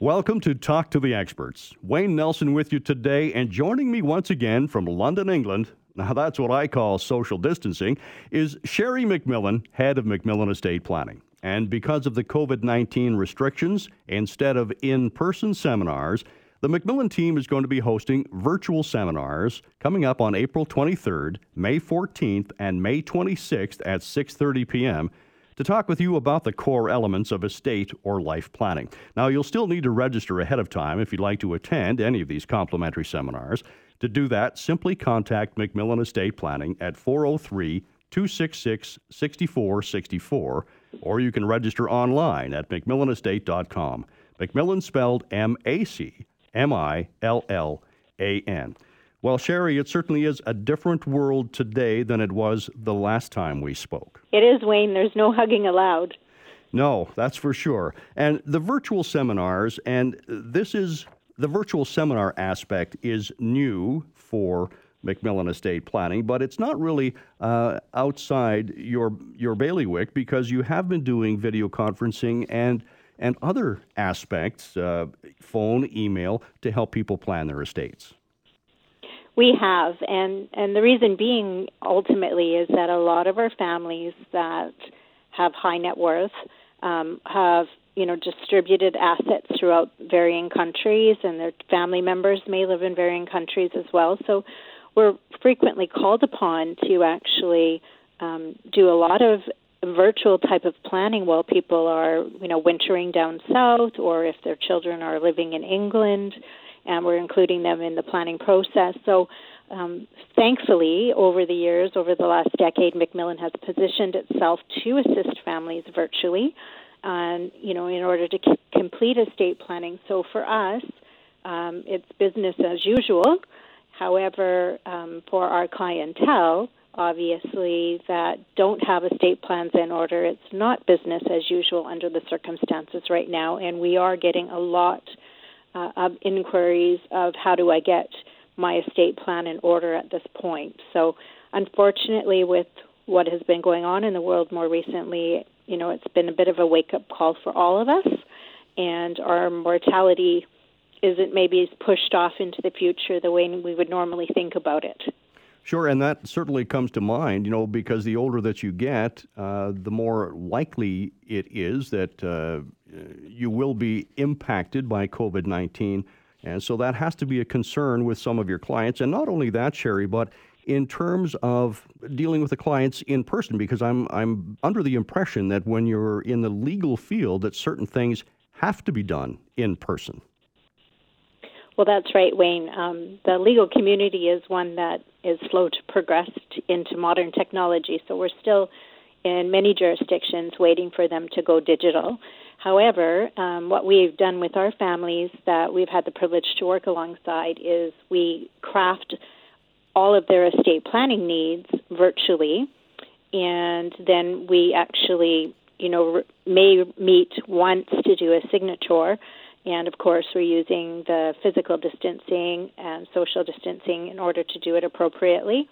Welcome to Talk to the Experts. Wayne Nelson with you today, and joining me once again from London, England, now that's what I call social distancing, is Sherry MacMillan, head of MacMillan Estate Planning. And because of the COVID 19 restrictions, instead of in person seminars, the MacMillan team is going to be hosting virtual seminars coming up on April 23rd, May 14th, and May 26th at 6:30 p.m to talk with you about the core elements of estate or life planning. Now, you'll still need to register ahead of time if you'd like to attend any of these complimentary seminars. To do that, simply contact MacMillan Estate Planning at 403 266 6464, or you can register online at MacMillanestate.com. MacMillan spelled M A C M I L L A N. Well, Sherry, it certainly is a different world today than it was the last time we spoke. It is, Wayne. There's no hugging allowed. No, that's for sure. And the virtual seminars, and this is the virtual seminar aspect is new for MacMillan Estate Planning, but it's not really uh, outside your your bailiwick because you have been doing video conferencing and and other aspects, uh, phone, email, to help people plan their estates. We have, and and the reason being ultimately is that a lot of our families that have high net worth um, have you know distributed assets throughout varying countries, and their family members may live in varying countries as well. So we're frequently called upon to actually um, do a lot of virtual type of planning while people are you know wintering down south, or if their children are living in England and we're including them in the planning process. So, um, thankfully, over the years, over the last decade, MacMillan has positioned itself to assist families virtually, and you know, in order to c- complete estate planning. So for us, um, it's business as usual. However, um, for our clientele, obviously that don't have estate plans in order, it's not business as usual under the circumstances right now, and we are getting a lot uh, inquiries of how do I get my estate plan in order at this point. So, unfortunately, with what has been going on in the world more recently, you know, it's been a bit of a wake up call for all of us, and our mortality isn't maybe pushed off into the future the way we would normally think about it. Sure, and that certainly comes to mind, you know, because the older that you get, uh, the more likely it is that uh, you will be impacted by COVID 19. And so that has to be a concern with some of your clients. And not only that, Sherry, but in terms of dealing with the clients in person, because I'm, I'm under the impression that when you're in the legal field, that certain things have to be done in person. Well, that's right, Wayne. Um, the legal community is one that is slow to progress into modern technology, so we're still in many jurisdictions waiting for them to go digital. However, um, what we've done with our families that we've had the privilege to work alongside is we craft all of their estate planning needs virtually, and then we actually, you know, may meet once to do a signature and of course, we're using the physical distancing and social distancing in order to do it appropriately.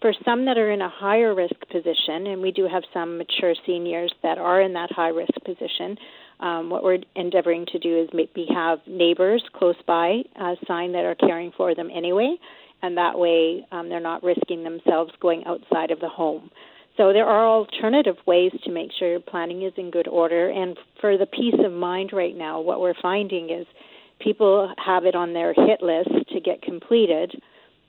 For some that are in a higher risk position, and we do have some mature seniors that are in that high risk position, um, what we're endeavoring to do is maybe have neighbors close by uh, sign that are caring for them anyway, and that way um, they're not risking themselves going outside of the home. So there are alternative ways to make sure your planning is in good order. And for the peace of mind right now, what we're finding is people have it on their hit list to get completed.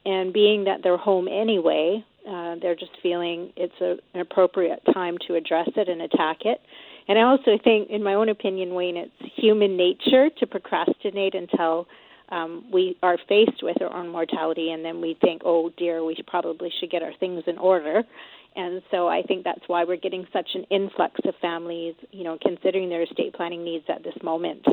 And being that they're home anyway, uh, they're just feeling it's a, an appropriate time to address it and attack it. And I also think, in my own opinion, Wayne, it's human nature to procrastinate until um, we are faced with our own mortality, and then we think, oh dear, we probably should get our things in order. And so I think that's why we're getting such an influx of families, you know, considering their estate planning needs at this moment.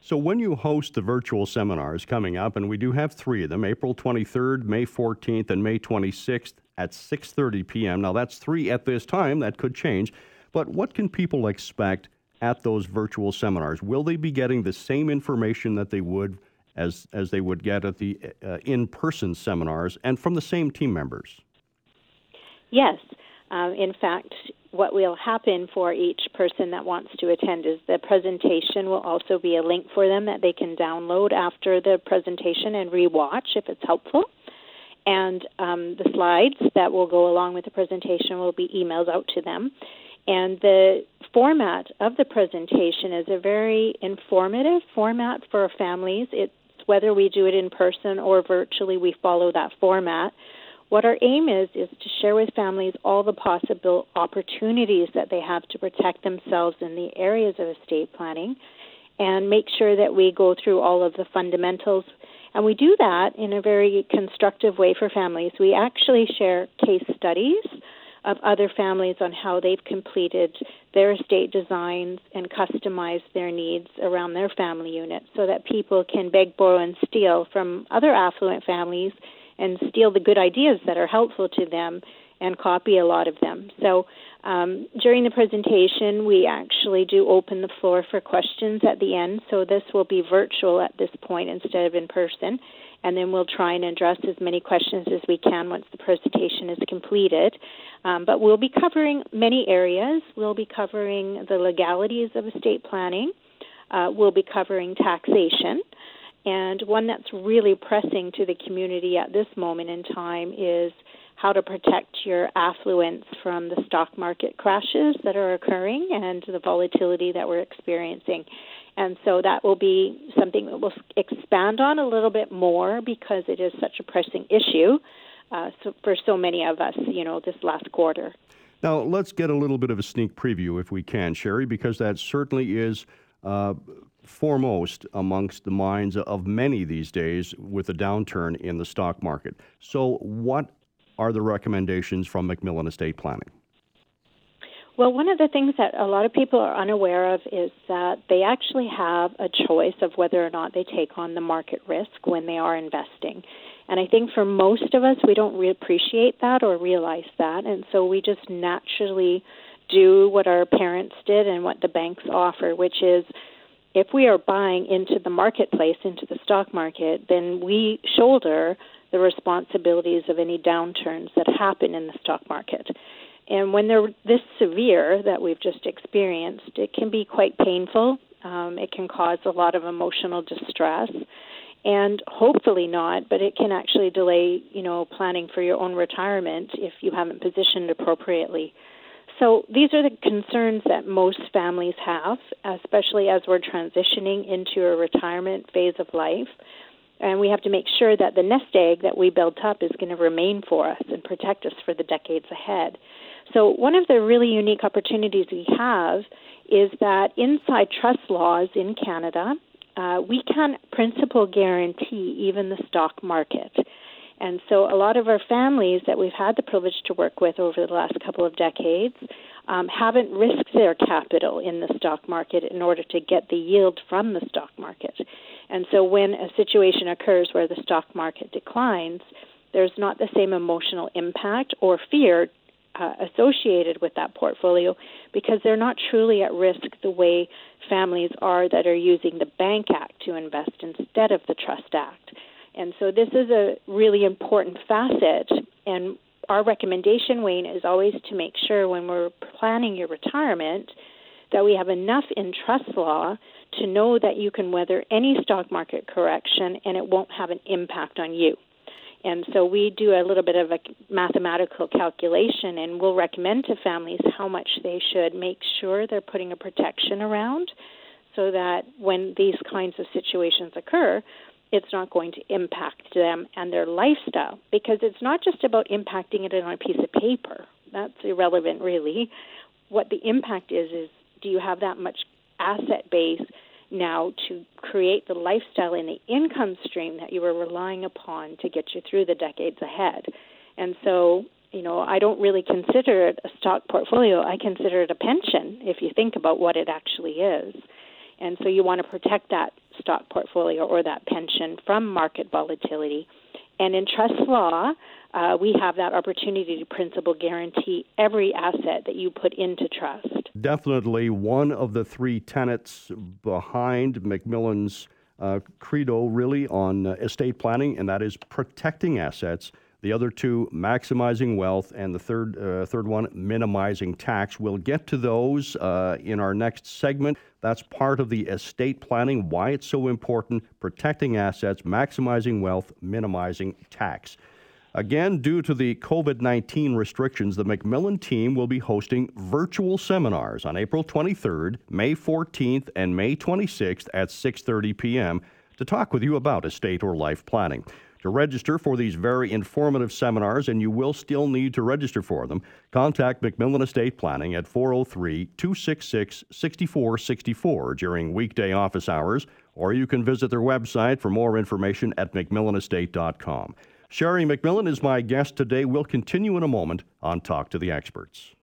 So when you host the virtual seminars coming up, and we do have three of them, April 23rd, May 14th, and May 26th at 6:30 p.m. Now that's three at this time. That could change, but what can people expect at those virtual seminars? Will they be getting the same information that they would as as they would get at the uh, in-person seminars, and from the same team members? Yes. Um, in fact, what will happen for each person that wants to attend is the presentation will also be a link for them that they can download after the presentation and rewatch if it's helpful. And um, the slides that will go along with the presentation will be emailed out to them. And the format of the presentation is a very informative format for families. It's whether we do it in person or virtually, we follow that format. What our aim is is to share with families all the possible opportunities that they have to protect themselves in the areas of estate planning and make sure that we go through all of the fundamentals. And we do that in a very constructive way for families. We actually share case studies of other families on how they've completed their estate designs and customized their needs around their family unit so that people can beg, borrow, and steal from other affluent families and steal the good ideas that are helpful to them and copy a lot of them. So um, during the presentation, we actually do open the floor for questions at the end. So this will be virtual at this point instead of in person. And then we'll try and address as many questions as we can once the presentation is completed. Um, but we'll be covering many areas. We'll be covering the legalities of estate planning. Uh, we'll be covering taxation. And one that's really pressing to the community at this moment in time is how to protect your affluence from the stock market crashes that are occurring and the volatility that we're experiencing. And so that will be something that we'll expand on a little bit more because it is such a pressing issue uh, so for so many of us, you know, this last quarter. Now, let's get a little bit of a sneak preview, if we can, Sherry, because that certainly is uh, foremost amongst the minds of many these days with the downturn in the stock market. So, what are the recommendations from Macmillan Estate Planning? Well, one of the things that a lot of people are unaware of is that they actually have a choice of whether or not they take on the market risk when they are investing. And I think for most of us, we don't re- appreciate that or realize that. And so we just naturally do what our parents did and what the banks offer, which is if we are buying into the marketplace, into the stock market, then we shoulder the responsibilities of any downturns that happen in the stock market. And when they're this severe that we've just experienced, it can be quite painful. Um, it can cause a lot of emotional distress, and hopefully not, but it can actually delay, you know, planning for your own retirement if you haven't positioned appropriately. So these are the concerns that most families have, especially as we're transitioning into a retirement phase of life. And we have to make sure that the nest egg that we built up is going to remain for us and protect us for the decades ahead. So, one of the really unique opportunities we have is that inside trust laws in Canada, uh, we can principal guarantee even the stock market. And so a lot of our families that we've had the privilege to work with over the last couple of decades um, haven't risked their capital in the stock market in order to get the yield from the stock market. And so when a situation occurs where the stock market declines, there's not the same emotional impact or fear uh, associated with that portfolio because they're not truly at risk the way families are that are using the Bank Act to invest instead of the Trust Act. And so this is a really important facet. And our recommendation, Wayne, is always to make sure when we're planning your retirement that we have enough in trust law to know that you can weather any stock market correction and it won't have an impact on you. And so we do a little bit of a mathematical calculation and we'll recommend to families how much they should make sure they're putting a protection around so that when these kinds of situations occur, it's not going to impact them and their lifestyle because it's not just about impacting it on a piece of paper. That's irrelevant, really. What the impact is is do you have that much asset base now to create the lifestyle and the income stream that you were relying upon to get you through the decades ahead? And so, you know, I don't really consider it a stock portfolio. I consider it a pension if you think about what it actually is. And so you want to protect that stock portfolio or that pension from market volatility. And in trust law, uh, we have that opportunity to principal guarantee every asset that you put into trust. Definitely one of the three tenets behind Macmillan's uh, credo, really, on uh, estate planning, and that is protecting assets The other two, maximizing wealth, and the third, uh, third one, minimizing tax. We'll get to those uh, in our next segment. That's part of the estate planning, why it's so important, protecting assets, maximizing wealth, minimizing tax. Again, due to the COVID 19 restrictions, the MacMillan team will be hosting virtual seminars on April 23rd, May 14th, and May 26th at 6:30 p.m. to talk with you about estate or life planning. To register for these very informative seminars, and you will still need to register for them, contact MacMillan Estate Planning at 403 266 6464 during weekday office hours, or you can visit their website for more information at MacMillanestate.com. Sherry MacMillan is my guest today. We'll continue in a moment on Talk to the Experts.